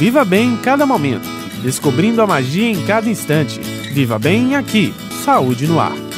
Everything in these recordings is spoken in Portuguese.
Viva bem em cada momento, descobrindo a magia em cada instante. Viva bem aqui. Saúde no ar.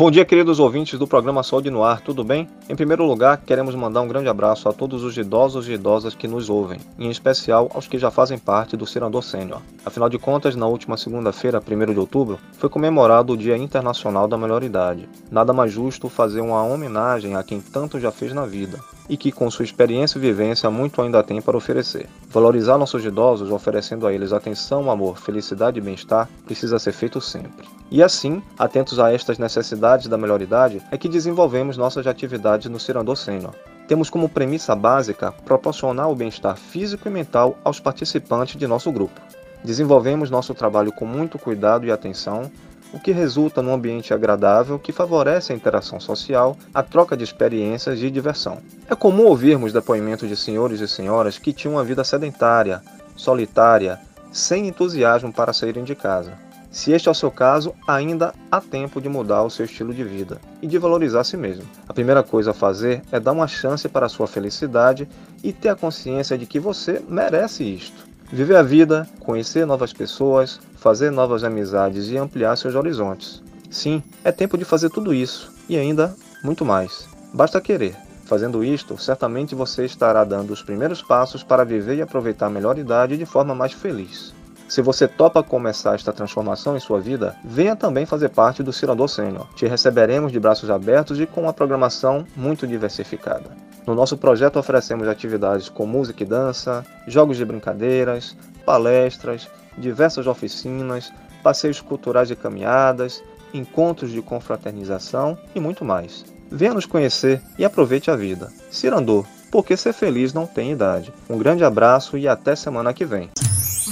Bom dia, queridos ouvintes do programa Saúde no Ar, tudo bem? Em primeiro lugar, queremos mandar um grande abraço a todos os idosos e idosas que nos ouvem, em especial aos que já fazem parte do Cirandor Sênior. Afinal de contas, na última segunda-feira, 1 de outubro, foi comemorado o Dia Internacional da Melhor Idade. Nada mais justo fazer uma homenagem a quem tanto já fez na vida e que, com sua experiência e vivência, muito ainda tem para oferecer. Valorizar nossos idosos, oferecendo a eles atenção, amor, felicidade e bem-estar, precisa ser feito sempre. E assim, atentos a estas necessidades da melhor idade, é que desenvolvemos nossas atividades no Cirandor Sênior. Temos como premissa básica proporcionar o bem-estar físico e mental aos participantes de nosso grupo. Desenvolvemos nosso trabalho com muito cuidado e atenção, o que resulta num ambiente agradável que favorece a interação social, a troca de experiências e diversão. É comum ouvirmos depoimentos de senhores e senhoras que tinham uma vida sedentária, solitária, sem entusiasmo para saírem de casa. Se este é o seu caso, ainda há tempo de mudar o seu estilo de vida e de valorizar a si mesmo. A primeira coisa a fazer é dar uma chance para a sua felicidade e ter a consciência de que você merece isto. Viver a vida, conhecer novas pessoas, fazer novas amizades e ampliar seus horizontes. Sim, é tempo de fazer tudo isso e ainda muito mais. Basta querer. Fazendo isto, certamente você estará dando os primeiros passos para viver e aproveitar a melhor idade de forma mais feliz. Se você topa começar esta transformação em sua vida, venha também fazer parte do Cirador Sênior. Te receberemos de braços abertos e com uma programação muito diversificada. No nosso projeto oferecemos atividades com música e dança, jogos de brincadeiras, palestras, diversas oficinas, passeios culturais e caminhadas, encontros de confraternização e muito mais. Venha nos conhecer e aproveite a vida. Cirandor, porque ser feliz não tem idade. Um grande abraço e até semana que vem.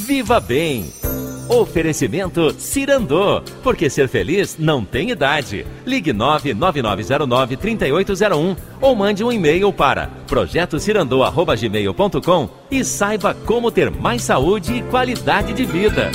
Viva Bem! Oferecimento Cirandô, porque ser feliz não tem idade. Ligue 99909-3801 ou mande um e-mail para projetocirandô.gmail.com e saiba como ter mais saúde e qualidade de vida.